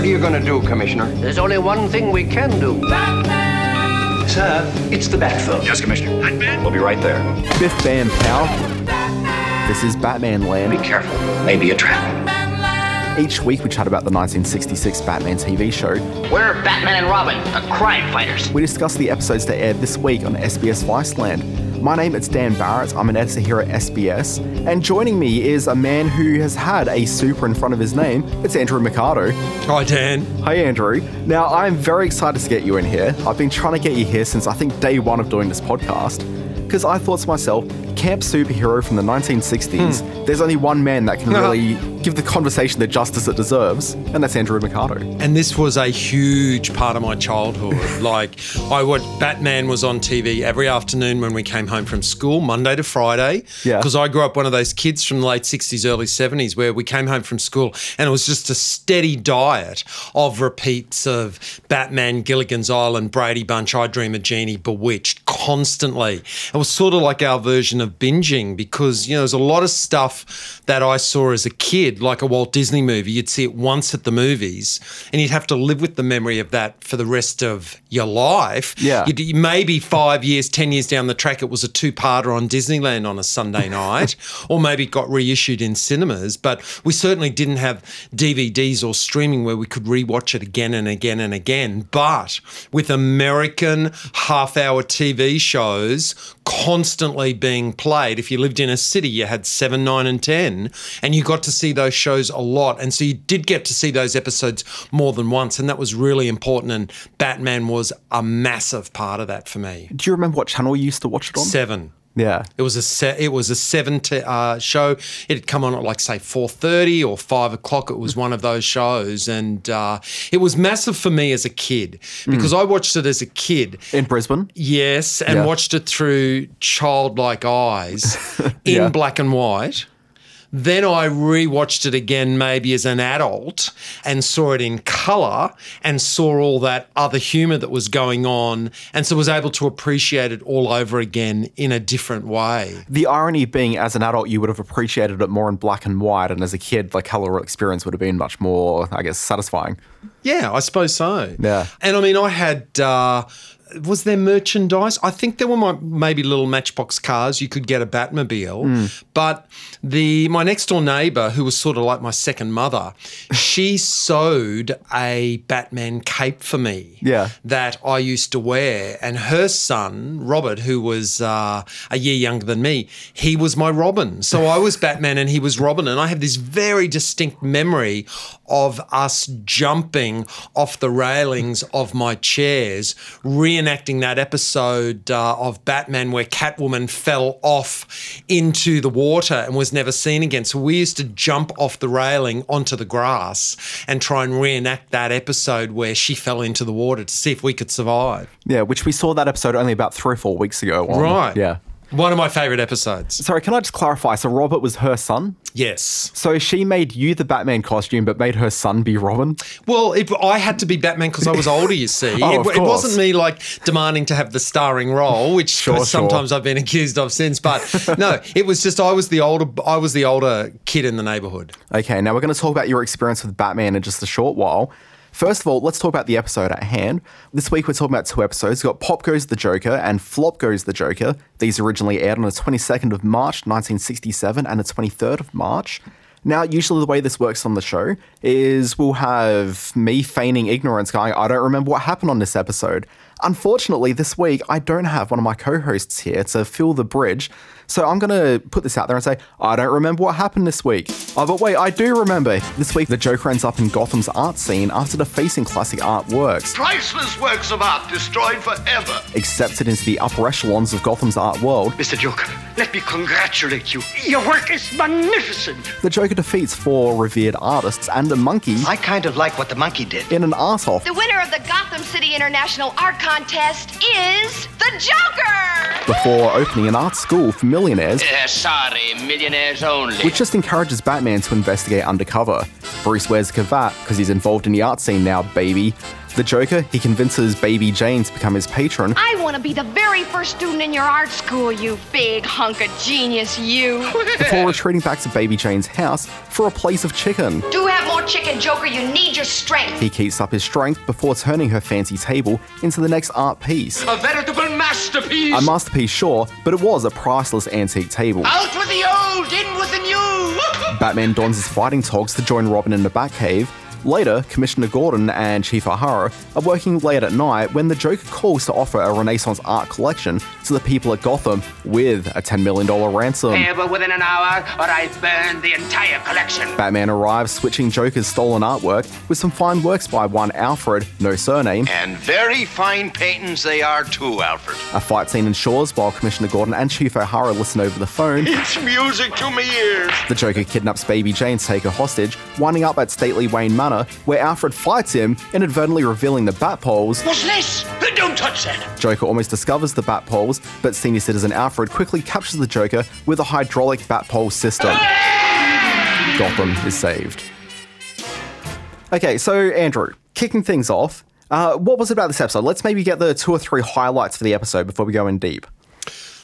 What are you going to do, Commissioner? There's only one thing we can do. Sir, it's the Batphone. Yes, Commissioner. Batman? We'll be right there. Biff Bam Pow. This is Batman Land. Be careful. Maybe a trap. Each week we chat about the 1966 Batman TV show. We're Batman and Robin, the crime fighters. We discuss the episodes that aired this week on SBS Viceland. My name is Dan Barrett. I'm an editor here at SBS. And joining me is a man who has had a super in front of his name. It's Andrew Mercado. Hi, Dan. Hi, Andrew. Now, I'm very excited to get you in here. I've been trying to get you here since I think day one of doing this podcast. Because I thought to myself, camp superhero from the 1960s, hmm. there's only one man that can really give the conversation the justice it deserves, and that's Andrew Mercado. And this was a huge part of my childhood. like, I would, Batman was on TV every afternoon when we came home from school, Monday to Friday. Yeah. Because I grew up one of those kids from the late 60s, early 70s, where we came home from school and it was just a steady diet of repeats of Batman, Gilligan's Island, Brady Bunch, I Dream of Jeannie, Bewitched, constantly. It was sort of like our version of binging because, you know, there's a lot of stuff that I saw as a kid, like a Walt Disney movie. You'd see it once at the movies and you'd have to live with the memory of that for the rest of your life. Yeah. You'd, maybe five years, 10 years down the track, it was a two parter on Disneyland on a Sunday night, or maybe it got reissued in cinemas. But we certainly didn't have DVDs or streaming where we could rewatch it again and again and again. But with American half hour TV shows constantly being played, if you lived in a city, you had seven, nine, and 10, and you got to see those shows a lot. And so you did get to see those episodes more than once. And that was really important. And Batman was a massive part of that for me. Do you remember what channel you used to watch it on? Seven. Yeah. It was a se- it was a seven to, uh, show. It'd come on at like say four thirty or five o'clock. It was one of those shows, and uh, it was massive for me as a kid because I watched it as a kid. In Brisbane? Yes, and Yeah. watched it through childlike eyes in Yeah. black and white. Then I rewatched it again, maybe as an adult, and saw it in colour and saw all that other humour that was going on, and so was able to appreciate it all over again in a different way. The irony being, as an adult, you would have appreciated it more in black and white, and as a kid, the color experience would have been much more, I guess, satisfying. Yeah, I suppose so. Yeah. And I mean, I had. Uh, was there merchandise? I think there were my, maybe little Matchbox cars. You could get a Batmobile, Hmm. but the my next door neighbour, who was sort of like my second mother, she sewed a Batman cape for me. Yeah. that I used to wear, and her son Robert, who was uh, a year younger than me, he was my Robin. So I was Batman and he was Robin, and I have this very distinct memory of us jumping off the railings of my chairs, reenacting that episode uh, of Batman where Catwoman fell off into the water and was never seen again. So we used to jump off the railing onto the grass and try and reenact that episode where she fell into the water to see if we could survive. Yeah, which we saw that episode only about three or four weeks ago. on- Right. Yeah. One of my favourite episodes. Sorry, can I just clarify? So Robert was her son? Yes. So she made you the Batman costume, but made her son be Robin? Well, it, I had to be Batman because I was older, you see. Oh, it, it wasn't me like demanding to have the starring role, which Sure, sure. sometimes I've been accused of since. But no, it was just I was the older I was the older kid in the neighborhood. Okay, now we're going to talk about your experience with Batman in just a short while. First of all, let's talk about the episode at hand. This week we're talking about two episodes. We've got Pop Goes the Joker and Flop Goes the Joker. These originally aired on the 22nd of March, 1967, and the 23rd of March. Now, usually the way this works on the show is we'll have me feigning ignorance going, I don't remember what happened on this episode. Unfortunately, this week I don't have one of my co hosts here to fill the bridge. So I'm going to put this out there and say, I don't remember what happened this week. Oh, but wait, I do remember. This week, the Joker ends up in Gotham's art scene after defacing classic artworks, Priceless works of art destroyed forever. accepted into the upper echelons of Gotham's art world. Mr. Joker, let me congratulate you. Your work is magnificent. The Joker defeats four revered artists and a monkey I kind of like what the monkey did. in an art off. The winner of the Gotham City International Art Contest is the Joker! before opening an art school for millionaires, Uh, sorry, millionaires only. which just encourages Batman to investigate undercover. Bruce wears a cravat because he's involved in the art scene now, baby. The Joker, he convinces Baby Jane to become his patron. I want to be the very first student in your art school, you big hunk of genius, you. before retreating back to Baby Jane's house for a place of chicken. Do have more chicken, Joker. You need your strength. He keeps up his strength before turning her fancy table into the next art piece. A veritable masterpiece. A masterpiece, sure, but it was a priceless antique table. Out with the old, in with the new. Batman dons his fighting togs to join Robin in the Batcave. Later, Commissioner Gordon and Chief O'Hara are working late at night when the Joker calls to offer a Renaissance art collection to the people at Gotham with a $10 million ransom. Ever within an hour, or I burn the entire collection. Batman arrives, switching Joker's stolen artwork with some fine works by one Alfred, no surname. And very fine paintings they are too, Alfred. A fight scene ensures while Commissioner Gordon and Chief O'Hara listen over the phone. It's music to my ears. The Joker kidnaps Baby Jane to take her hostage, winding up at stately Wayne Manor, where Alfred fights him, inadvertently revealing the bat poles. What's this? Don't touch that. Joker almost discovers the bat poles, but senior citizen Alfred quickly captures the Joker with a hydraulic bat pole system. Gotham is saved. Okay, so Andrew, kicking things off, uh, what was it about this episode? Let's maybe get the two or three highlights for the episode before we go in deep.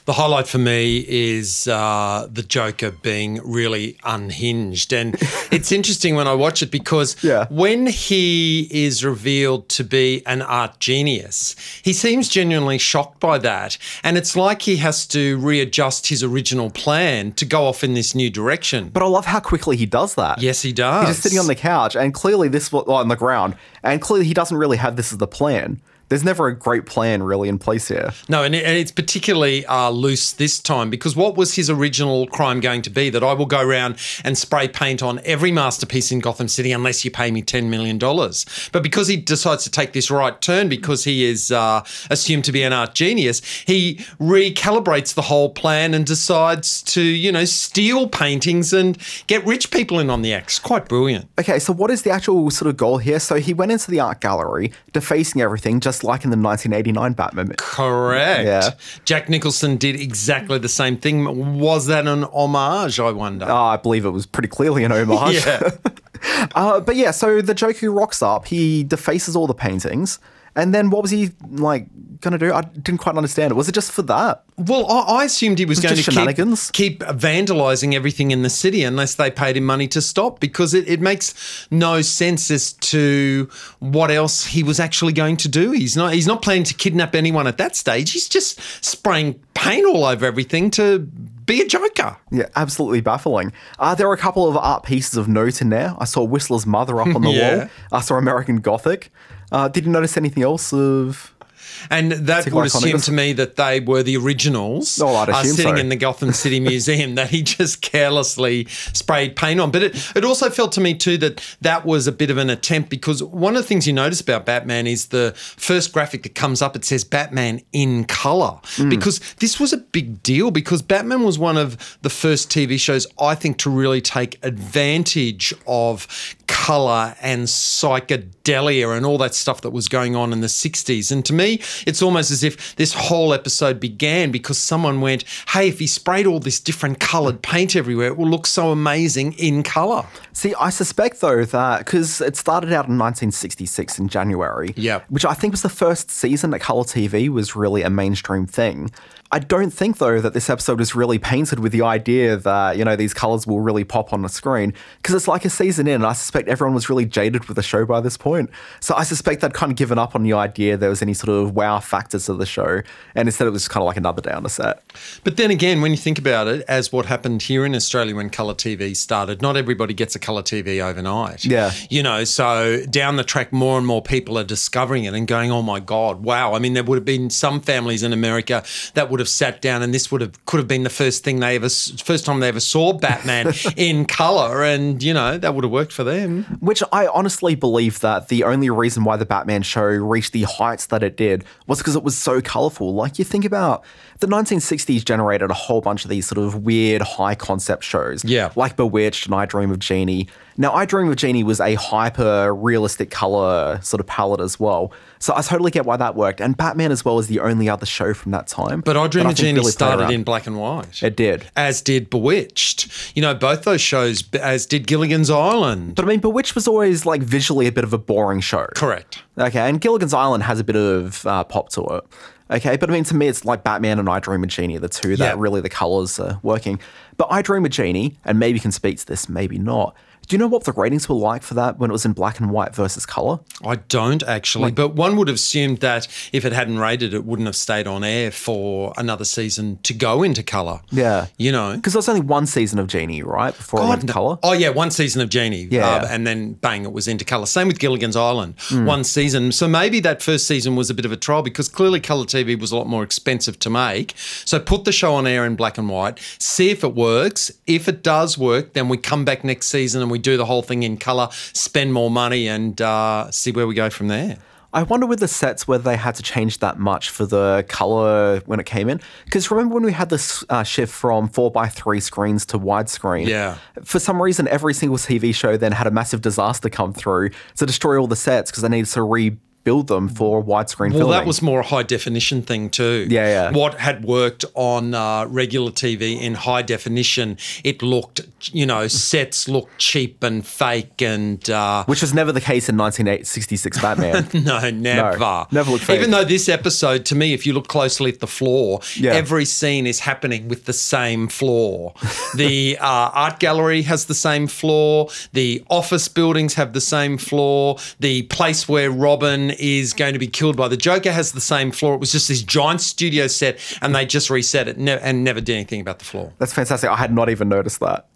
The highlight for me is uh, the Joker being really unhinged. And it's interesting when I watch it because Yeah. when he is revealed to be an art genius, he seems genuinely shocked by that. And it's like he has to readjust his original plan to go off in this new direction. But I love how quickly he does that. yes, he does. He's just sitting on the couch, and clearly this was on the ground, and clearly he doesn't really have this as the plan. There's never a great plan really in place here. No, and, it, and it's particularly uh, loose this time because what was his original crime going to be? That I will go around and spray paint on every masterpiece in Gotham City unless you pay me $10 million. But because he decides to take this right turn, because he is uh, assumed to be an art genius, he recalibrates the whole plan and decides to, you know, steal paintings and get rich people in on the act. It's quite brilliant. Okay, so what is the actual sort of goal here? So he went into the art gallery, defacing everything, just like in the 1989 Batman. Correct. Yeah. Jack Nicholson did exactly the same thing. Was that an homage, I wonder? Uh, I believe it was pretty clearly an homage. Yeah. Uh, but yeah, so the Joker rocks up, he defaces all the paintings, and then what was he like gonna do? I didn't quite understand it. Was it just for that? Well, I, I assumed he was, Was going to keep, keep vandalising everything in the city unless they paid him money to stop because it, it makes no sense as to what else he was actually going to do. He's not he's not planning to kidnap anyone at that stage. He's just spraying paint all over everything to be a joker. Yeah, absolutely baffling. Uh, there are a couple of art pieces of note in there. I saw Whistler's mother up on the Yeah. wall. I saw American Gothic. Uh, did you notice anything else of? And that would assume to me that they were the originals Oh, uh, sitting so. in the Gotham City Museum that he just carelessly sprayed paint on. But it, it also felt to me, too, that that was a bit of an attempt because one of the things you notice about Batman is the first graphic that comes up, it says Batman in color. Hmm. Because this was a big deal because Batman was one of the first TV shows, I think, to really take advantage of color and psychedelia and all that stuff that was going on in the 60s. And to me, it's almost as if this whole episode began because someone went, hey, if he sprayed all this different colored paint everywhere, it will look so amazing in color. See, I suspect though that because it started out in 1966 in January, Yep. which I think was the first season that color TV was really a mainstream thing. I don't think though that this episode was really painted with the idea that you know these colors will really pop on the screen because it's like a season in, and I suspect everyone was really jaded with the show by this point. So I suspect they'd kind of given up on the idea there was any sort of wow factors to the show, and instead it was kind of like another day on the set. But then again, when you think about it, as what happened here in Australia when colour TV started, not everybody gets a colour TV overnight. Yeah. You know, so down the track, more and more people are discovering it and going, oh my God, wow. I mean, there would have been some families in America that would have sat down and this would have could have been the first thing they ever, first time they ever saw Batman in colour. And, you know, that would have worked for them. Which I honestly believe that the only reason why the Batman show reached the heights that it did was because it was so colorful. Like you think about the 1960s generated a whole bunch of these sort of weird high concept shows. Yeah. Like Bewitched and I Dream of Jeannie. Now, I Dream of Jeannie was a hyper realistic color sort of palette as well. So I totally get why that worked. And Batman as well is the only other show from that time. But I Dream of Jeannie really started in black and white. It did. As did Bewitched. You know, both those shows, as did Gilligan's Island. But I mean, Bewitched was always like visually a bit of a boring show. Correct. Okay, and Gilligan's Island has a bit of uh, pop to it. Okay, but I mean, to me, it's like Batman and I Dream of Jeannie, the two that Yeah. really the colors are working. But I Dream of Jeannie, and maybe you can speak to this, maybe not. Do you know what the ratings were like for that when it was in black and white versus color? I don't actually, but one would have assumed that if it hadn't rated, it wouldn't have stayed on air for another season to go into colour. Yeah. You know? Because there was only one season of Jeannie, right? Before it went to color. Oh yeah, one season of Jeannie. Yeah. uh, and then bang, it was into colour. Same with Gilligan's Island. Hmm. One season. So maybe that first season was a bit of a trial because clearly colour TV was a lot more expensive to make. So put the show on air in black and white, see if it works. If it does work, then we come back next season and we do the whole thing in colour, spend more money, and uh, see where we go from there. I wonder with the sets whether they had to change that much for the color when it came in. Because remember when we had this uh, shift from four by three screens to widescreen? Yeah. For some reason, every single TV show then had a massive disaster come through to destroy all the sets because they needed to rebuild them for widescreen Well, filming. that was more a high definition thing too. Yeah, yeah. What had worked on uh, regular TV in high definition, it looked, you know, sets looked cheap and fake and. Uh, which was never the case in 1966 Batman. no, never. never looked fake. Even though this episode, to me, if you look closely at the floor, Yeah. every scene is happening with the same floor. the uh, art gallery has the same floor. The office buildings have the same floor. The place where Robin is going to be killed by the Joker has the same floor. It was just this giant studio set, and they just reset it ne- and never did anything about the floor. That's fantastic. I had not even noticed that.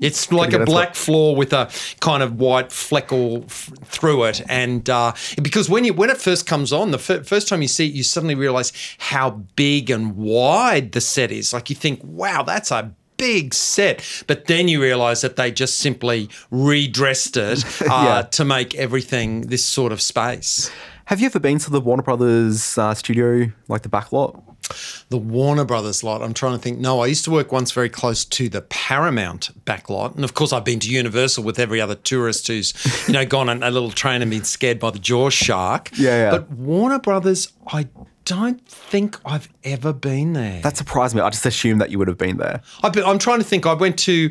It's like a black floor with a kind of white fleckle f- through it, and uh, because when you when it first comes on, the fir- first time you see it, you suddenly realize how big and wide the set is. Like you think, wow, that's a big set, but then you realize that they just simply redressed it uh, Yeah. to make everything this sort of space. Have you ever been to the Warner Brothers uh, studio, like the back lot? The Warner Brothers lot. I'm trying to think. No, I used to work once very close to the Paramount back lot, and of course I've been to Universal with every other tourist who's you know gone on a little train and been scared by the jaw shark. Yeah, yeah. But Warner Brothers, I don't think I've ever been there. That surprised me. I just assumed that you would have been there. I've been, I'm trying to think. I went to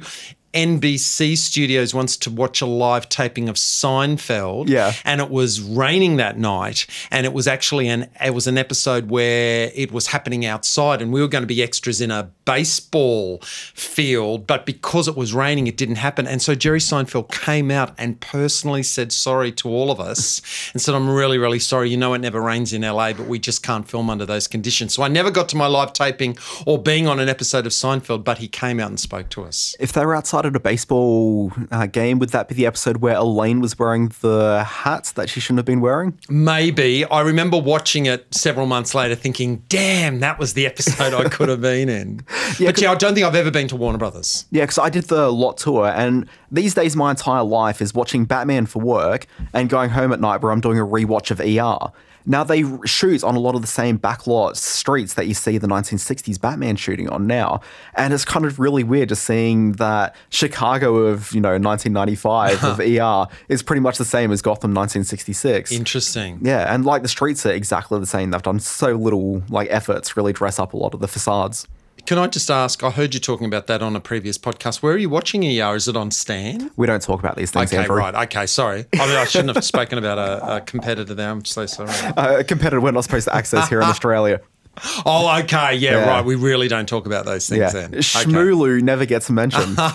NBC studios once to watch a live taping of Seinfeld. Yeah. And it was raining that night. And it was actually an it was an episode where it was happening outside and we were going to be extras in a baseball field, but because it was raining, it didn't happen. And so Jerry Seinfeld came out and personally said sorry to all of us and said, I'm really, really sorry. You know it never rains in LA, but we just can't film under those conditions. So I never got to my live taping or being on an episode of Seinfeld, but he came out and spoke to us. If they were outside at a baseball uh, game, would that be the episode where Elaine was wearing the hat that she shouldn't have been wearing? Maybe. I remember watching it several months later thinking, damn, that was the episode I could have been in. but yeah, I don't think I've ever been to Warner Brothers. Yeah, because I did the lot tour, and these days my entire life is watching Batman for work and going home at night where I'm doing a rewatch of ER. Now they shoot on a lot of the same backlot streets that you see the 1960s Batman shooting on now, and it's kind of really weird just seeing that Chicago of you know 1995 of ER is pretty much the same as Gotham 1966. Interesting. Yeah, and like the streets are exactly the same. They've done so little like efforts to really dress up a lot of the facades. Can I just ask? I heard you talking about that on a previous podcast. Where are you watching ER? Is it on Stan? We don't talk about these things, Okay, Andrew. right. Okay, sorry. I mean, I shouldn't have spoken about a, a competitor there. I'm so sorry. Uh, a competitor we're not supposed to access here in Australia. Oh, okay. Yeah, Yeah. right. We really don't talk about those things Yeah, then. Okay. Shmooloo never gets mentioned.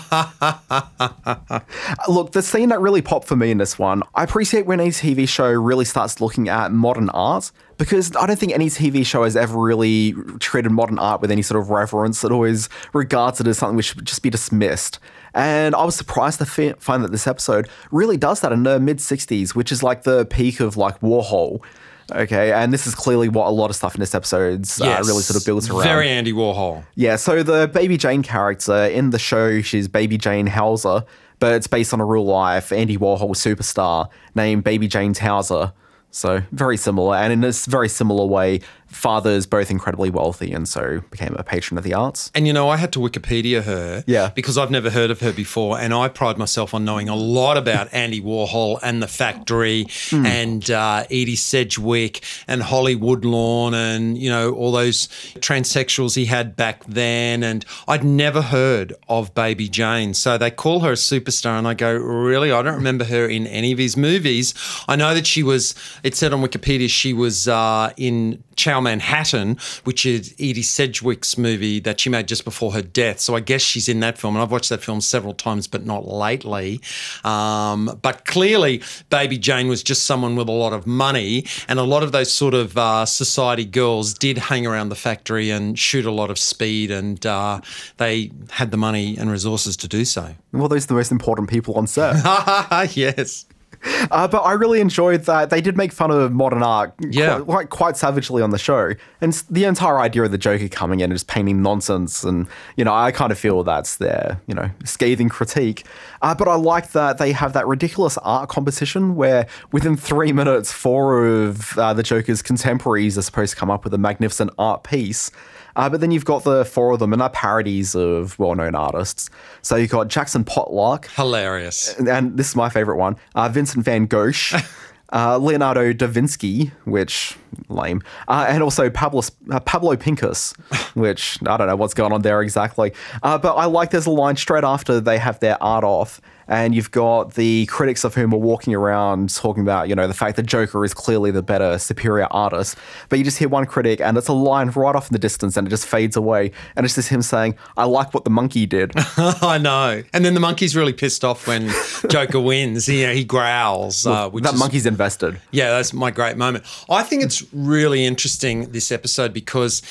Uh, look, the scene that really popped for me in this one, I appreciate when a TV show really starts looking at modern art because I don't think any TV show has ever really treated modern art with any sort of reverence. It always regards it as something which should just be dismissed. And I was surprised to fi- find that this episode really does that in the mid 60s, which is like the peak of like Warhol. Okay, and this is clearly what a lot of stuff in this episode's uh, really sort of builds around. Very Andy Warhol. Yeah, so the Baby Jane character in the show, she's Baby Jane Hauser, but it's based on a real life Andy Warhol superstar named Baby Jane Holzer. So very similar, and in this very similar way, father's both incredibly wealthy and so became a patron of the arts. And you know, I had to Wikipedia her Yeah. because I've never heard of her before. And I pride myself on knowing a lot about Andy Warhol and the factory Hmm. and uh, Edie Sedgwick and Holly Woodlawn and, you know, all those transsexuals he had back then. And I'd never heard of Baby Jane. So they call her a superstar. And I go, really? I don't remember her in any of his movies. I know that she was, it said on Wikipedia, she was uh, in Ciao Manhattan, which is Edie Sedgwick's movie that she made just before her death. So I guess she's in that film, and I've watched that film several times, but not lately. Um, but clearly, Baby Jane was just someone with a lot of money, and a lot of those sort of uh, society girls did hang around the factory and shoot a lot of speed, and uh, they had the money and resources to do so. Well, those are the most important people on set. yes. Uh, but I really enjoyed that they did make fun of modern art Yeah. quite, quite, quite savagely on the show. And the entire idea of the Joker coming in and just painting nonsense. And, you know, I kind of feel that's their, you know, scathing critique. Uh, but I like that they have that ridiculous art competition where within three minutes, four of uh, the Joker's contemporaries are supposed to come up with a magnificent art piece. Uh, but then you've got the four of them, and they're parodies of well known artists. So you've got Jackson Potluck, Hilarious. and this is my favorite one uh, Vincent van Gogh, uh, Leonardo da Vinci, which lame, uh, and also Pablo, uh, Pablo Pincus, which I don't know what's going on there exactly. Uh, but I like there's a line straight after they have their art off. And you've got the critics of whom are walking around talking about, you know, the fact that Joker is clearly the better, superior artist. But you just hear one critic, and it's a line right off in the distance, and it just fades away. And it's just him saying, I like what the monkey did. I know. And then the monkey's really pissed off when Joker wins. He, he growls. uh, which that is, monkey's invested. Yeah, that's my great moment. I think it's really interesting, this episode, because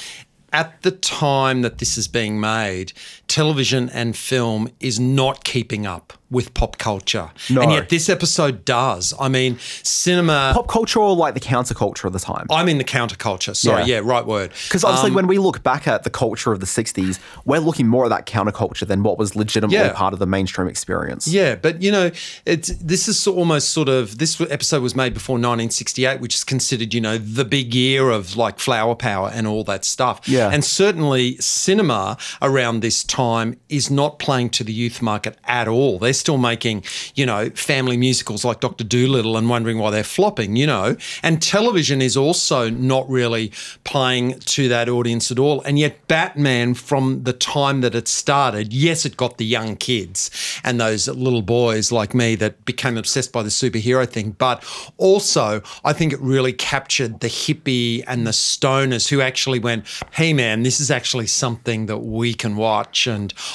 at the time that this is being made, television and film is not keeping up with pop culture. No. And yet this episode does. I mean, cinema. Pop culture or like the counterculture of the time? I'm in the counterculture. Sorry, Yeah. yeah, right word. Because obviously, Um, when we look back at the culture of the 60s, we're looking more at that counterculture than what was legitimately Yeah. part of the mainstream experience. Yeah, but you know, it's this is almost sort of this episode was made before 1968, which is considered you know the big year of like flower power and all that stuff. Yeah. and certainly cinema around this time is not playing to the youth market at all. They're still making you know family musicals like Doctor Dolittle and wondering why they're flopping. You know, and television is also not really playing to that audience at all. And yet, Batman from the time that it started, yes, it got the young kids and those little boys like me that became obsessed by the superhero thing. But also, I think it really captured the hippie and the stoners who actually went, hey, man, this is actually something that we can watch.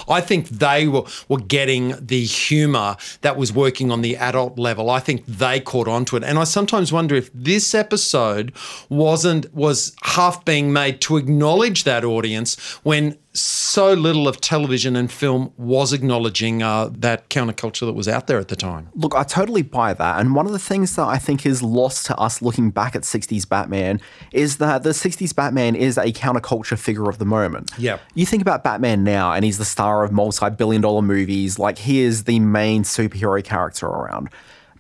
I think they were, were getting the humor that was working on the adult level. I think they caught onto it. And I sometimes wonder if this episode wasn't, was half being made to acknowledge that audience when so little of television and film was acknowledging uh, that counterculture that was out there at the time. Look, I totally buy that. And one of the things that I think is lost to us looking back at 60s Batman is that the 60s Batman is a counterculture figure of the moment. Yep. You think about Batman now, and he's the star of multi billion dollar movies, like he is the main superhero character around.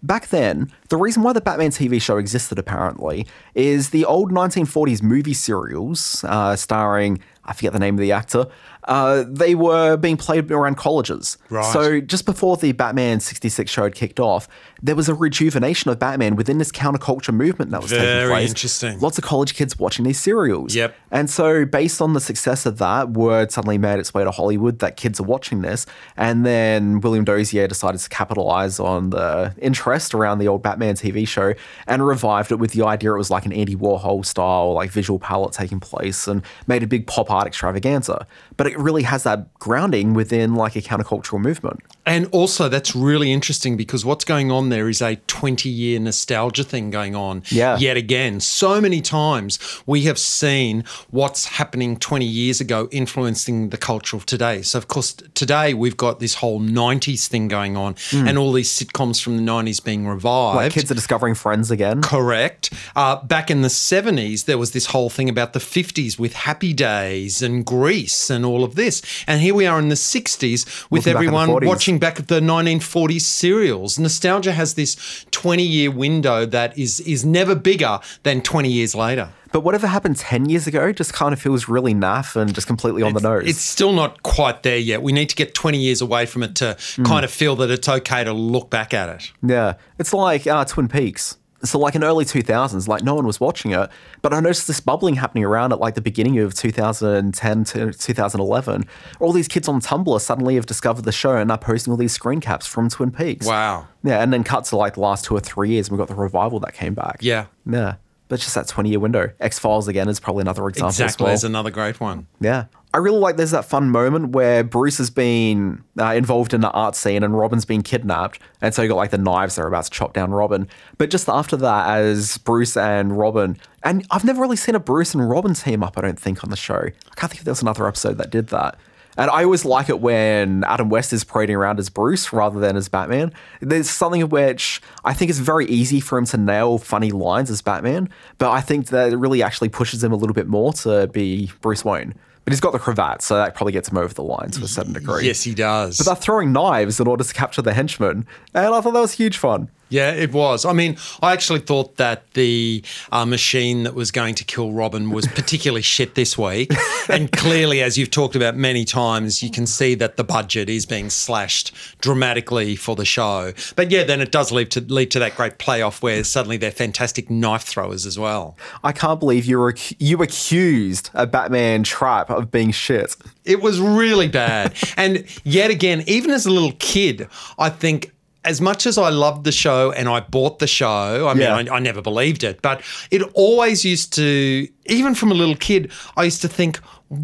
Back then, the reason why the Batman TV show existed apparently is the old 1940s movie serials uh, starring, I forget the name of the actor, uh, they were being played around colleges. Right. So just before the Batman 66 show had kicked off, there was a rejuvenation of Batman within this counterculture movement that was taking Very place. interesting. Lots of college kids watching these serials. Yep. And so, based on the success of that, word suddenly made its way to Hollywood that kids are watching this. And then William Dozier decided to capitalize on the interest around the old Batman TV show and revived it with the idea it was like an Andy Warhol style, like visual palette taking place and made a big pop extravaganza. But it really has that grounding within like a countercultural movement. And also, that's really interesting because what's going on there is a 20 year nostalgia thing going on Yeah. yet again. So many times we have seen what's happening 20 years ago influencing the culture of today. So, of course, today we've got this whole 90s thing going on and all these sitcoms from the 90s being revived. Like kids are discovering friends again. Correct. Uh, back in the 70s, there was this whole thing about the 50s with Happy Days and Grease and all of this. And here we are in the 60s with Looking back everyone 40s. watching back at the 1940s serials. Nostalgia has this 20 year window that is, is never bigger than 20 years later. But whatever happened 10 years ago just kind of feels really naff and just completely on the nose. It's still not quite there yet. We need to get 20 years away from it to Mm. kind of feel that it's okay to look back at it. Yeah, it's like uh, Twin Peaks. So, like in early 2000s, like no one was watching it, but I noticed this bubbling happening around at like the beginning of 2010 to 2011. All these kids on Tumblr suddenly have discovered the show and are posting all these screen caps from Twin Peaks. Wow. Yeah, and then cut to like the last two or three years, and we got the revival that came back. Yeah. Yeah. But just that 20 year window. X Files again is probably another example Exactly. as There's another great one. Yeah. I really like there's that fun moment where Bruce has been uh, involved in the art scene and Robin's been kidnapped. And so you got like the knives that are about to chop down Robin. But just after that, as Bruce and Robin, and I've never really seen a Bruce and Robin team up, I don't think, on the show. I can't think if there was another episode that did that. And I always like it when Adam West is parading around as Bruce rather than as Batman. There's something which I think is very easy for him to nail funny lines as Batman, but I think that it really actually pushes him a little bit more to be Bruce Wayne. But he's got the cravat, so that probably gets him over the line to a certain degree. Yes, he does. But they're throwing knives in order to capture the henchmen, and I thought that was huge fun. Yeah, it was. I mean, I actually thought that the uh, machine that was going to kill Robin was particularly shit this week. And clearly, as you've talked about many times, you can see that the budget is being slashed dramatically for the show. But yeah, then it does lead to lead to that great playoff where suddenly they're fantastic knife throwers as well. I can't believe you were you accused a Batman trap of being shit. It was really bad. and yet again, even as a little kid, I think as much as I loved the show and I bought the show, I mean, Yeah. I, I never believed it, but it always used to, even from a little kid, I used to think,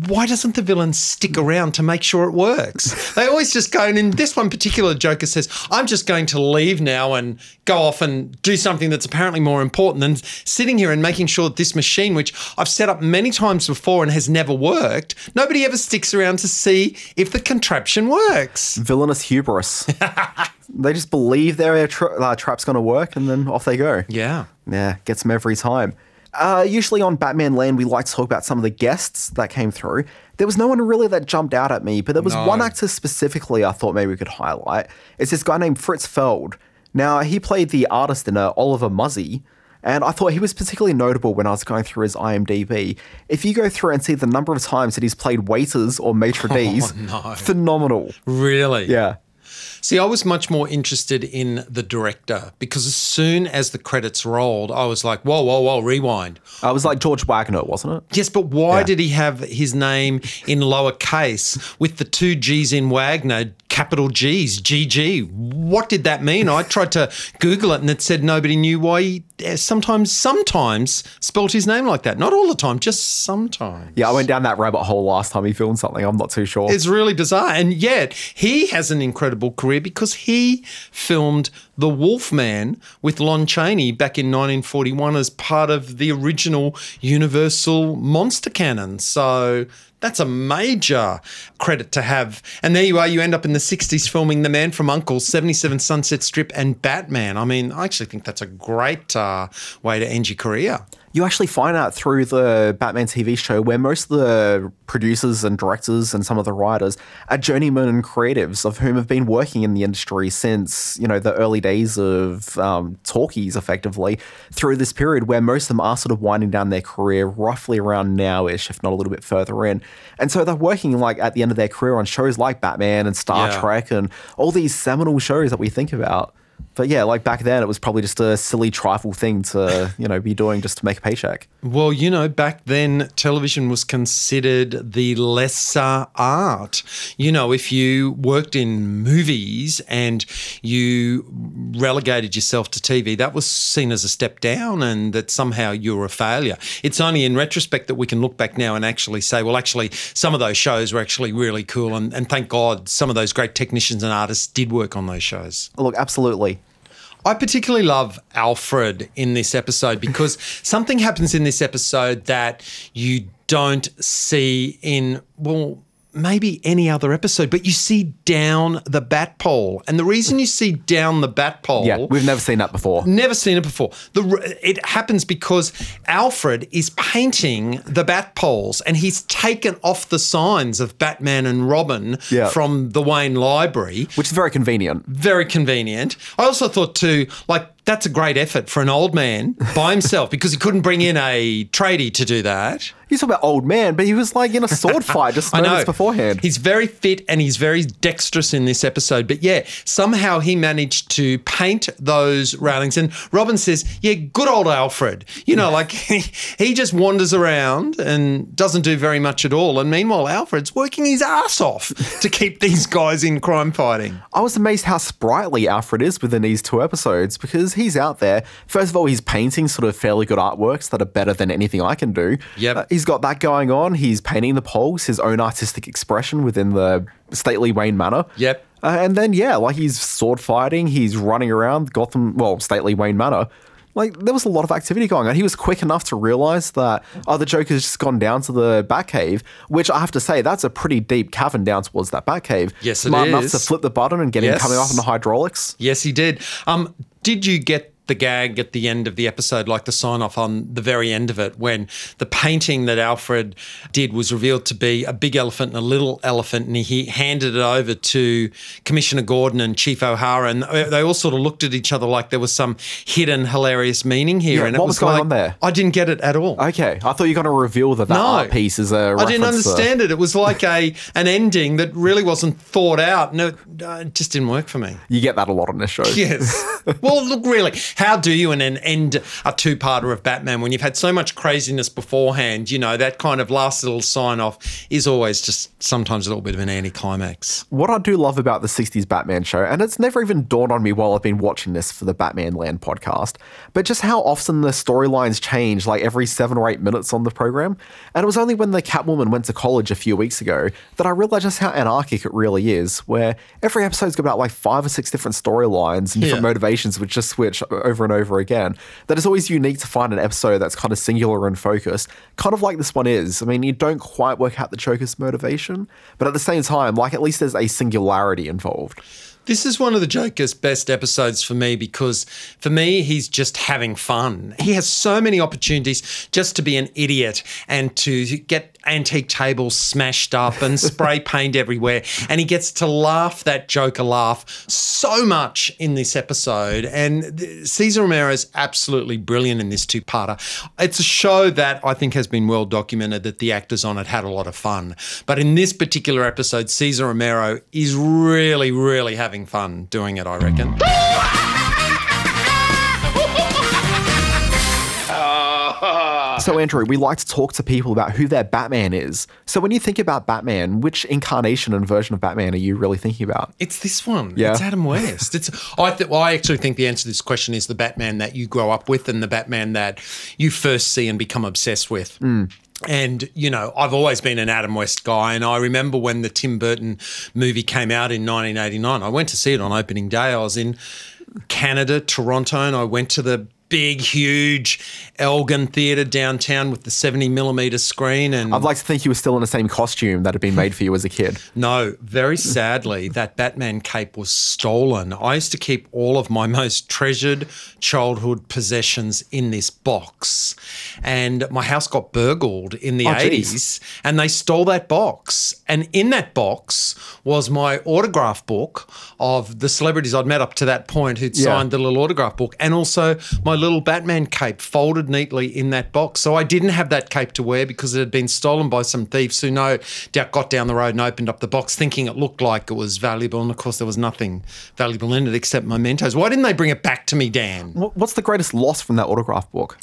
why doesn't the villain stick around to make sure it works? they always just go, and in this one particular, Joker says, I'm just going to leave now and go off and do something that's apparently more important than sitting here and making sure that this machine, which I've set up many times before and has never worked, nobody ever sticks around to see if the contraption works. Villainous hubris. they just believe their tra- uh, trap's going to work, and then off they go. Yeah. Yeah, gets them every time. Uh, usually on Batman Land, we like to talk about some of the guests that came through. There was no one really that jumped out at me, but there was No. one actor specifically I thought maybe we could highlight. It's this guy named Fritz Feld. Now, he played the artist in uh, Oliver Muzzy, and I thought he was particularly notable when I was going through his IMDb. If you go through and see the number of times that he's played waiters or maitre d's, phenomenal. Really? Yeah. See, I was much more interested in the director because as soon as the credits rolled, I was like, whoa, whoa, whoa, rewind. Uh, I was like George Waggner, wasn't it? Yes, but why Yeah. did he have his name in lowercase with the two G's in Waggner, capital G's, GG? What did that mean? I tried to Google it and it said nobody knew why he eh, sometimes, sometimes spelt his name like that. Not all the time, just sometimes. Yeah, I went down that rabbit hole last time he filmed something. I'm not too sure. It's really bizarre. And yet, he has an incredible career because he filmed The Wolfman with Lon Chaney back in 1941 as part of the original Universal monster canon. So that's a major credit to have. And there you are, you end up in the 60s filming The Man from Uncle, 77 Sunset Strip, and Batman. I mean, I actually think that's a great uh, way to end your career. You actually find out through the Batman TV show where most of the producers and directors and some of the writers are journeymen and creatives of whom have been working in the industry since you know the early days of um, talkies, effectively through this period where most of them are sort of winding down their career roughly around now-ish, if not a little bit further in, and so they're working like at the end of their career on shows like Batman and Star Yeah. Trek and all these seminal shows that we think about. But yeah, like back then, it was probably just a silly trifle thing to you know be doing just to make a paycheck. Well, you know, back then television was considered the lesser art. You know, if you worked in movies and you relegated yourself to TV, that was seen as a step down and that somehow you were a failure. It's only in retrospect that we can look back now and actually say, well, actually, some of those shows were actually really cool. And, and thank God some of those great technicians and artists did work on those shows. Look, absolutely. I particularly love Alfred in this episode because something happens in this episode that you don't see in, well, maybe any other episode, but you see down the bat pole. And the reason you see down the bat pole. Yeah, we've never seen that before. Never seen it before. The it happens because Alfred is painting the bat poles and he's taken off the signs of Batman and Robin Yeah. from the Wayne Library Which is very convenient. very convenient. I also thought too, like that's a great effort for an old man by himself because he couldn't bring in a tradie to do that. You talk about old man, but he was like in a sword fight just moments beforehand. He's very fit and he's very dexterous in this episode. But yeah, somehow he managed to paint those railings. And Robin says, Yeah, good old Alfred. You know, like he, he just wanders around and doesn't do very much at all. And meanwhile, Alfred's working his ass off to keep these guys in crime fighting. I was amazed how sprightly Alfred is within these two episodes because he's out there. First of all, he's painting sort of fairly good artworks that are better than anything I can do. Yep. Uh, he's got that going on. He's painting the poles, his own artistic expression within the stately Wayne Manor. Yep. Uh, and then, yeah, like he's sword fighting, he's running around Gotham, well, stately Wayne Manor. Like, there was a lot of activity going on. He was quick enough to realize that, oh, the Joker's just gone down to the Batcave, which I have to say, that's a pretty deep cavern down towards that Batcave. Yes, it Smart enough to flip the button and get him coming off in the hydraulics. Yes, he did. Um, did you get the gag at the end of the episode, like the sign off on the very end of it, when the painting that Alfred did was revealed to be a big elephant and a little elephant, and he handed it over to Commissioner Gordon and Chief O'Hara, and they all sort of looked at each other like there was some hidden hilarious meaning here. Yeah, and what it was was going like, on there? I didn't get it at all. Okay, I thought you were going to reveal that that No. art piece is a I didn't reference to- understand it. It was like a an ending that really wasn't thought out. No, uh, it just didn't work for me. You get that a lot on this show. Yes. well, look, really, how do you and then end a two-parter of Batman when you've had so much craziness beforehand? You know, that kind of last little sign-off is always just sometimes a little bit of an anticlimax. What I do love about the 60s Batman show, and it's never even dawned on me while I've been watching this for the Batman Land podcast, but just how often the storylines change like every seven or eight minutes on the program. And it was only when the Catwoman went to college a few weeks ago that I realized just how anarchic it really is, where every episode's got about like five or six different storylines and different Yeah. motivations which just switch over and over again. That is always unique to find an episode that's kind of singular and focused, kind of like this one is. I mean, you don't quite work out the Joker's motivation, but at the same time, like at least there's a singularity involved. This is one of the Joker's best episodes for me because for me, he's just having fun. He has so many opportunities just to be an idiot and to get antique tables smashed up and spray paint everywhere. And he gets to laugh that Joker laugh so much in this episode. And Cesar Romero is absolutely brilliant in this two parter. It's a show that I think has been well documented that the actors on it had a lot of fun. But in this particular episode, Cesar Romero is really, really having fun doing it, I reckon. So, Andrew, we like to talk to people about who their Batman is. So, when you think about Batman, which incarnation and version of Batman are you really thinking about? It's this one. Yeah. It's Adam West. It's I th- well, I actually think the answer to this question is the Batman that you grow up with and the Batman that you first see and become obsessed with. Hmm. And, you know, I've always been an Adam West guy. And I remember when the Tim Burton movie came out in 1989, I went to see it on opening day. I was in Canada, Toronto, and I went to the big, huge Elgin Theatre downtown with the 70 millimeter screen. And I'd like to think you were still in the same costume that had been made for you as a kid. no, very sadly, that Batman cape was stolen. I used to keep all of my most treasured childhood possessions in this box. And my house got burgled in the Oh, geez. 80s, and they stole that box. And in that box was my autograph book of the celebrities I'd met up to that point who'd Yeah. signed the little autograph book, and also my little Batman cape folded neatly in that box. So I didn't have that cape to wear because it had been stolen by some thieves who no doubt got down the road and opened up the box thinking it looked like it was valuable. And of course, there was nothing valuable in it except mementos. Why didn't they bring it back to me, Dan? What's the greatest loss from that autograph book?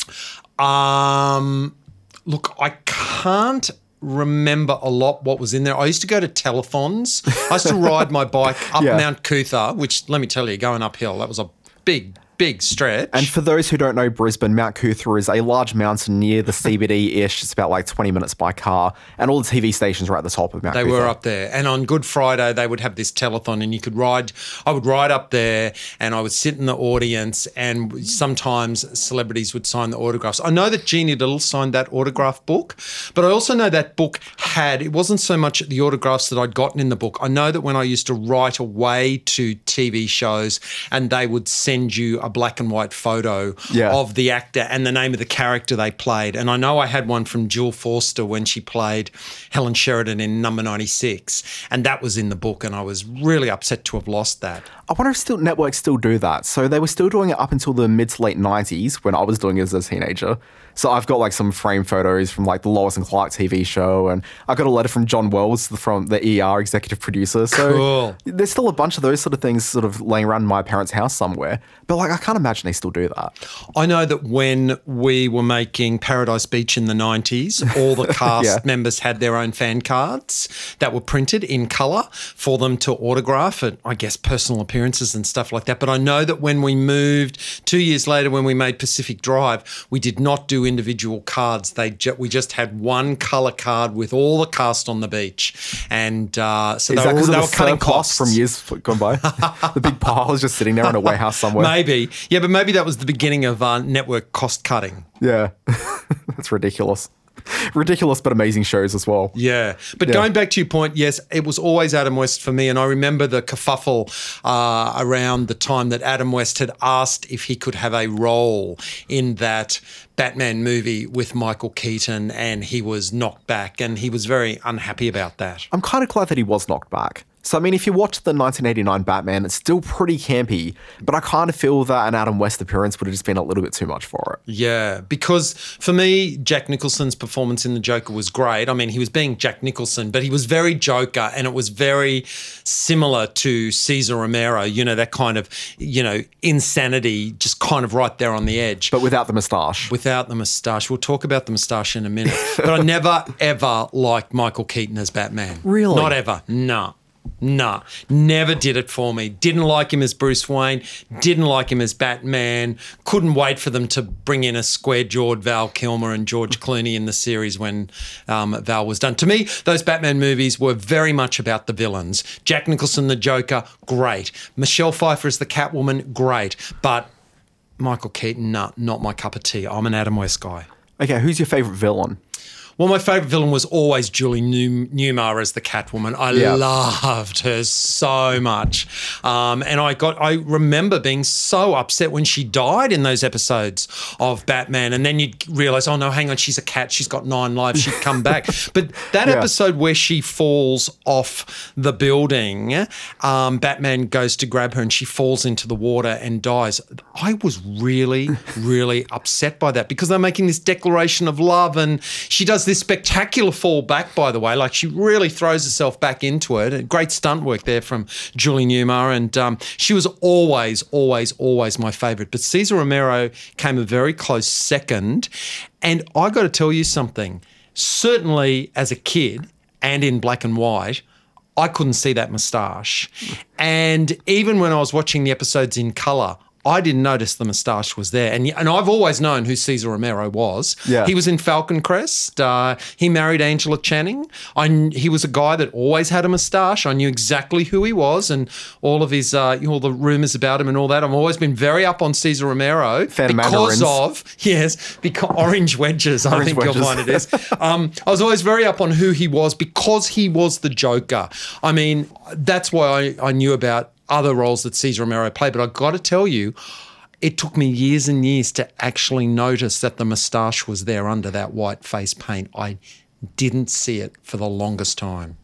Um, look, I can't remember a lot what was in there. I used to go to telethons. I used to ride my bike up Yeah. Mount Coot-tha, which let me tell you, going uphill, that was a big, big stretch. And for those who don't know Brisbane, Mount Coot-tha is a large mountain near the CBD ish. It's about like 20 minutes by car. And all the TV stations are at the top of Mount They were up there. And on Good Friday, they would have this telethon, and you could ride. I would ride up there and I would sit in the audience, and sometimes celebrities would sign the autographs. I know that Jeannie Little signed that autograph book, but I also know that book had, it wasn't so much the autographs that I'd gotten in the book. I know that when I used to write away to TV shows and they would send you a black and white photo Yeah. of the actor and the name of the character they played. And I know I had one from Jill Forster when she played Helen Sheridan in Number 96. And that was in the book. And I was really upset to have lost that. I wonder if still networks still do that. So they were still doing it up until the mid to late '90s when I was doing it as a teenager. So I've got like some frame photos from like the Lois and Clark TV show, and I got a letter from John Wells, from the ER executive producer. So Cool. there's still a bunch of those sort of things sort of laying around in my parents' house somewhere. But like I can't imagine they still do that. I know that when we were making Paradise Beach in the 90s, all the cast Yeah. members had their own fan cards that were printed in colour for them to autograph and I guess personal appearances and stuff like that. But I know that when we moved two years later, when we made Pacific Drive, we did not do individual cards. They ju- we just had one colour card with all the cast on the beach. And uh, so Is they were, they of were cutting costs from years gone by? the big pile is just sitting there in a warehouse somewhere. Maybe. Yeah, but maybe that was the beginning of uh, network cost cutting. Yeah, that's ridiculous. Ridiculous, but amazing shows as well. Yeah. But Yeah. going back to your point, yes, it was always Adam West for me. And I remember the kerfuffle uh, around the time that Adam West had asked if he could have a role in that Batman movie with Michael Keaton, and he was knocked back. And he was very unhappy about that. I'm kind of glad that he was knocked back. So, I mean, if you watch the 1989 Batman, it's still pretty campy, but I kind of feel that an Adam West appearance would have just been a little bit too much for it. Yeah, because for me, Jack Nicholson's performance in The Joker was great. I mean, he was being Jack Nicholson, but he was very Joker and it was very similar to Cesar Romero, you know, that kind of, you know, insanity, just kind of right there on the edge. But without the moustache. Without the moustache. We'll talk about the moustache in a minute. But I never, ever liked Michael Keaton as Batman. Really? Not ever. No. Nah, never did it for me. Didn't like him as Bruce Wayne. Didn't like him as Batman. Couldn't wait for them to bring in a square jawed Val Kilmer and George Clooney in the series when um, Val was done. To me, those Batman movies were very much about the villains. Jack Nicholson, the Joker, great. Michelle Pfeiffer as the Catwoman, great. But Michael Keaton, nah, not my cup of tea. I'm an Adam West guy. Okay, who's your favorite villain? Well, my favourite villain was always Julie Newmar as the Catwoman. I Yeah. loved her so much, um, and I got. I remember being so upset when she died in those episodes of Batman, and then you'd realise, oh no, hang on, she's a cat. She's got nine lives. She'd come back. But that Yeah. episode where she falls off the building, um, Batman goes to grab her, and she falls into the water and dies. I was really, really upset by that because they're making this declaration of love, and she does this spectacular fall back. By the way, like she really throws herself back into it. Great stunt work there from Julie Newmar, and um, she was always, always, always my favourite. But Cesar Romero came a very close second, and I got to tell you something. Certainly, as a kid and in black and white. I couldn't see that moustache. And even when I was watching the episodes in colour, I didn't notice the moustache was there. And, and I've always known who Cesar Romero was. Yeah. He was in Falcon Crest. Uh, he married Angela Channing. I, he was a guy that always had a moustache. I knew exactly who he was and all of his, uh, all the rumours about him and all that. I've always been very up on Cesar Romero Fan because mandarins. of, yes, because orange wedges, I Orange think wedges. you'll find it is. Um, I was always very up on who he was because he was the Joker. I mean, that's why I, I knew about other roles that Cesar Romero played. But I've got to tell you, it took me years and years to actually notice that the moustache was there under that white face paint. I didn't see it for the longest time.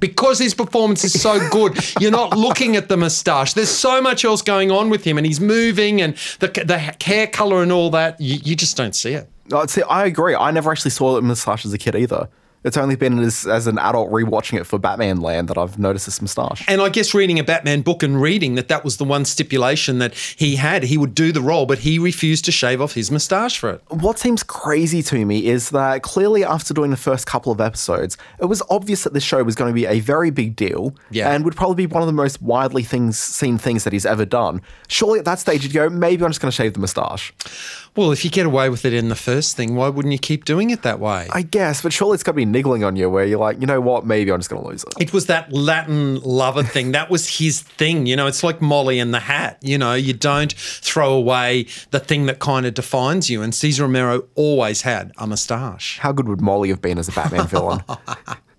Because his performance is so good, you're not looking at the moustache. There's so much else going on with him, and he's moving, and the, the hair color and all that. You, you just don't see it. Uh, See, I agree. I never actually saw the moustache as a kid either. It's only been as, as an adult rewatching it for Batman Land that I've noticed this moustache. And I guess reading a Batman book and reading that that was the one stipulation that he had. He would do the role, but he refused to shave off his moustache for it. What seems crazy to me is that clearly after doing the first couple of episodes, it was obvious that this show was going to be a very big deal Yeah. and would probably be one of the most widely things seen things that he's ever done. Surely at that stage you'd go, maybe I'm just going to shave the moustache. Well, if you get away with it in the first thing, why wouldn't you keep doing it that way? I guess, but surely it's got to be niggling on you where you're like, you know what, maybe I'm just going to lose it. it was that Latin lover thing. That was his thing. You know, it's like Molly and the Hat. You know, you don't throw away the thing that kind of defines you. And Cesar Romero always had a moustache. How good would Molly have been as a Batman villain?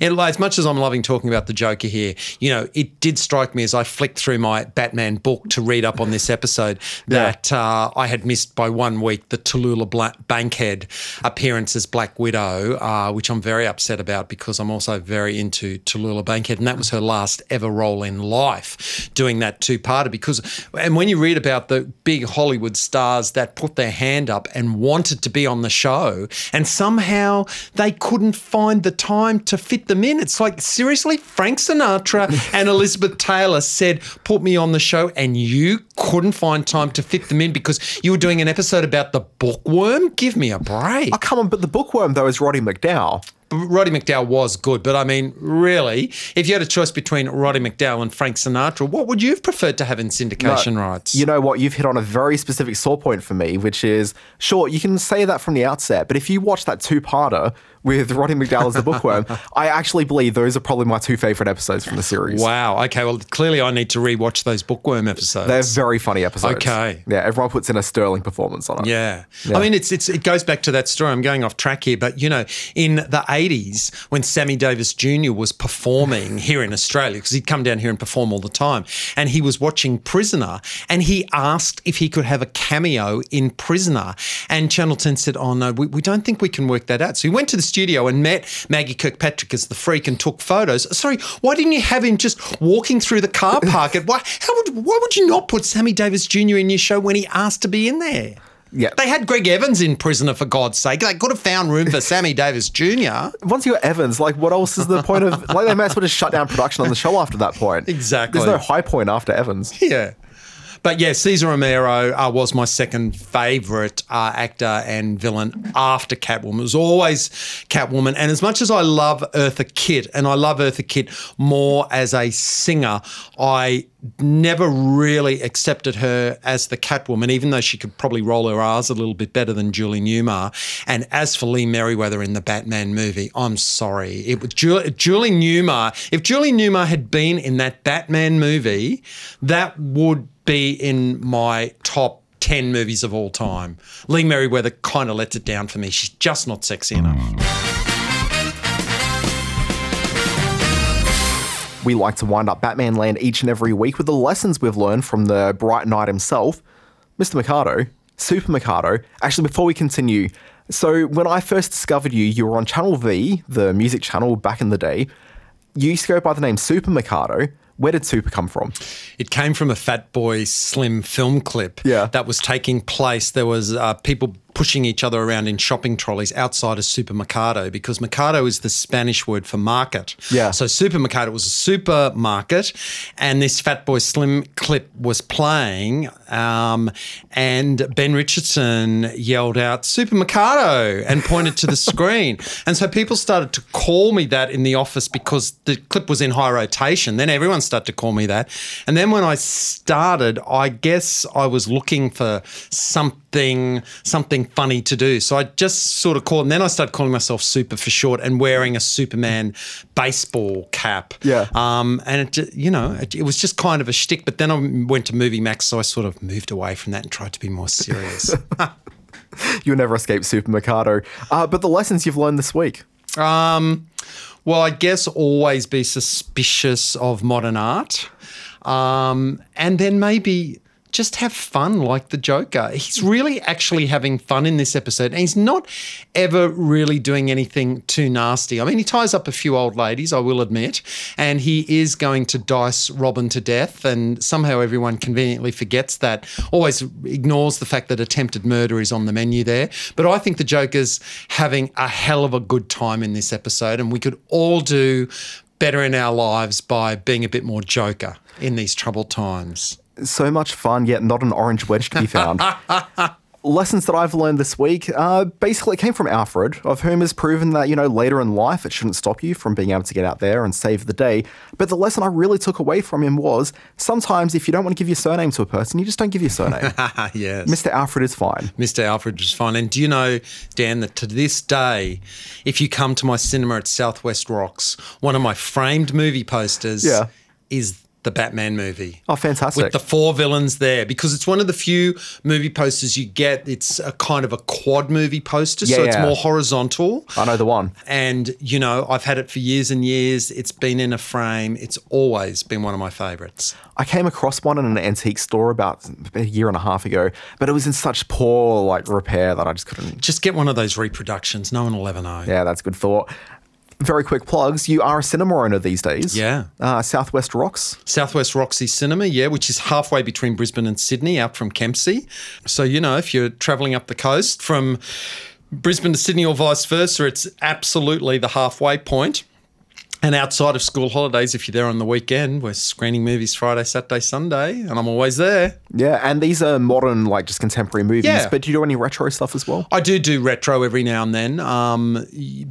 And as much as I'm loving talking about the Joker here, you know, it did strike me as I flicked through my Batman book to read up on this episode that uh, I had missed by one week the Tallulah Bla- Bankhead appearance as Black Widow, uh, which I'm very upset about because I'm also very into Tallulah Bankhead, and that was her last ever role in life, doing that two-parter. Because, and when you read about the big Hollywood stars that put their hand up and wanted to be on the show, and somehow they couldn't find the time to fit them in, it's like seriously, Frank Sinatra and Elizabeth Taylor said, "Put me on the show," and you couldn't find time to fit them in because you were doing an episode about the bookworm. Give me a break. Oh, come on, but the bookworm, though, is Roddy McDowall. Roddy McDowall was good, but I mean, really, if you had a choice between Roddy McDowall and Frank Sinatra, what would you have preferred to have in syndication No, rights? You know what? You've hit on a very specific sore point for me, which is sure, you can say that from the outset, but if you watch that two parter with Roddy McDowall as the bookworm, I actually believe those are probably my two favorite episodes from the series. wow. Okay. Well, clearly, I need to rewatch those bookworm episodes. They're very funny episodes. Okay. Yeah, everyone puts in a sterling performance on it. Yeah. I mean, it's it's it goes back to that story. I'm going off track here, but you know, in the 80s when Sammy Davis Jr. was performing here in Australia, because he'd come down here and perform all the time, and he was watching Prisoner, and he asked if he could have a cameo in Prisoner, and Channel 10 said, "Oh no, we, we don't think we can work that out." So he went to the studio and met Maggie Kirkpatrick as the freak and took photos. Sorry, why didn't you have him just walking through the car park? At why? How would? Why would you not put Sammy Davis Jr. in your show when he asked to be in there? Yeah. They had Greg Evans in Prisoner for God's sake. They could have found room for Sammy Davis Jr. Once you're Evans, like, what else is the point of? Like, they might as well just shut down production on the show after that point. Exactly. There's no high point after Evans. Yeah. But yeah, Cesar Romero uh, was my second favourite uh, actor and villain after Catwoman. It was always Catwoman. And as much as I love Eartha Kitt, and I love Eartha Kitt more as a singer, I never really accepted her as the Catwoman, even though she could probably roll her R's a little bit better than Julie Newmar. And as for Lee Meriwether in the Batman movie, I'm sorry. It was Julie, Julie Newmar. If Julie Newmar had been in that Batman movie, that would be in my top 10 movies of all time. Lee Meriwether kind of lets it down for me. She's just not sexy enough. We like to wind up Batman Land each and every week with the lessons we've learned from the Bright Knight himself, Mr. Mercado, Super Mercado. Actually, before we continue, so when I first discovered you, you were on Channel V, the music channel back in the day. You used to go by the name Super Mercado. Where did Super come from? It came from a Fatboy Slim film clip Yeah. that was taking place. There was uh, people pushing each other around in shopping trolleys outside a supermercado because mercado is the Spanish word for market. Yeah. So supermercado was a supermarket, and this Fatboy Slim clip was playing, um, and Ben Richardson yelled out supermercado and pointed to the screen, and so people started to call me that in the office because the clip was in high rotation. Then everyone started to call me that, and then when I started, I guess I was looking for something something funny to do. So I just sort of called, and then I started calling myself Super for short, and wearing a Superman baseball cap. Yeah. Um, and it, you know, it, it was just kind of a shtick. But then I went to Movie Max, so I sort of moved away from that and tried to be more serious. You'll never escape Super Mercado. Uh, but the lessons you've learned this week. Um, well, I guess always be suspicious of modern art. Um, and then maybe just have fun like the Joker. He's really actually having fun in this episode. And he's not ever really doing anything too nasty. I mean, he ties up a few old ladies, I will admit, and he is going to dice Robin to death. And somehow everyone conveniently forgets that, always ignores the fact that attempted murder is on the menu there. But I think the Joker's having a hell of a good time in this episode. And we could all do better in our lives by being a bit more Joker in these troubled times. So much fun, yet not an orange wedge to be found. Lessons that I've learned this week uh, basically came from Alfred, of whom has proven that, you know, later in life it shouldn't stop you from being able to get out there and save the day. But the lesson I really took away from him was sometimes if you don't want to give your surname to a person, you just don't give your surname. yes. Mr. Alfred is fine. Mr. Alfred is fine. And do you know, Dan, that to this day, if you come to my cinema at Southwest Rocks, one of my framed movie posters Yeah. is the Batman movie. Oh, fantastic. With the four villains there, because it's one of the few movie posters you get. It's a kind of a quad movie poster, so it's yeah. more horizontal. I know the one. And, you know, I've had it for years and years. It's been in a frame. It's always been one of my favorites. I came across one in an antique store about a year and a half ago, but it was in such poor like repair that I just couldn't. Just get one of those reproductions. No one will ever know. Yeah, that's a good thought. Very quick plugs. You are a cinema owner these days. Yeah. Uh, Southwest Rocks. Southwest Roxy Cinema, yeah, which is halfway between Brisbane and Sydney, out from Kempsey. So, you know, if you're travelling up the coast from Brisbane to Sydney or vice versa, it's absolutely the halfway point. And outside of school holidays, if you're there on the weekend, we're screening movies Friday, Saturday, Sunday, and I'm always there. Yeah, and these are modern, like just contemporary movies. Yeah. But do you do any retro stuff as well? I do do retro every now and then, um,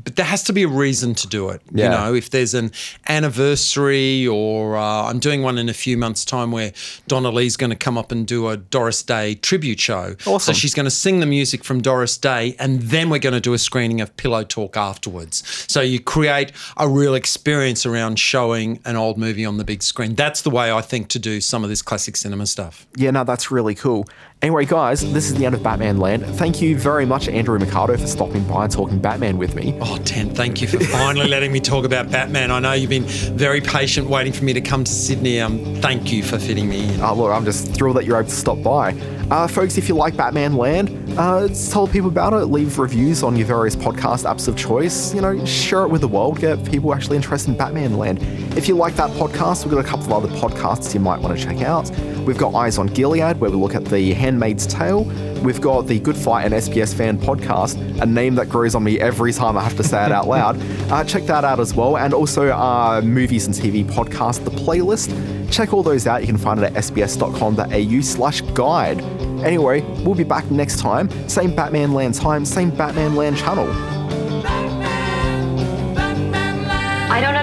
but there has to be a reason to do it. Yeah. You know, if there's an anniversary or uh, I'm doing one in a few months' time where Donna Lee's going to come up and do a Doris Day tribute show. Awesome. So she's going to sing the music from Doris Day, and then we're going to do a screening of Pillow Talk afterwards. So you create a real experience around showing an old movie on the big screen. That's the way I think to do some of this classic cinema stuff. Yeah, no, that's really cool. Anyway, guys, this is the end of Batman Land. Thank you very much, Andrew Mercado, for stopping by and talking Batman with me. Oh, Ten, thank you for finally letting me talk about Batman. I know you've been very patient waiting for me to come to Sydney. Um, thank you for fitting me in. Uh, look, I'm just thrilled that you're able to stop by. Uh, folks, if you like Batman Land, uh, tell people about it. Leave reviews on your various podcast apps of choice. You know, share it with the world. Get people actually interested in Batman Land. If you like that podcast, we've got a couple of other podcasts you might want to check out. We've got Eyes on Gilead, where we look at the Handmaid's Tale. We've got the Good Fight and SBS Fan podcast, a name that grows on me every time I have to say it out loud. Uh, check that out as well. And also our movies and TV podcast, The Playlist. Check all those out. You can find it at sbs.com.au slash guide. Anyway, we'll be back next time. Same Batman Land time, same Batman Land channel.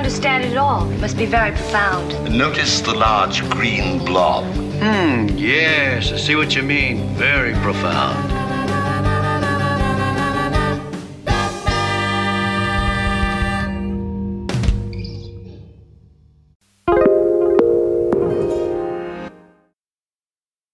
Understand it at all. It must be very profound. Notice the large green blob. Hmm, yes, I see what you mean. Very profound.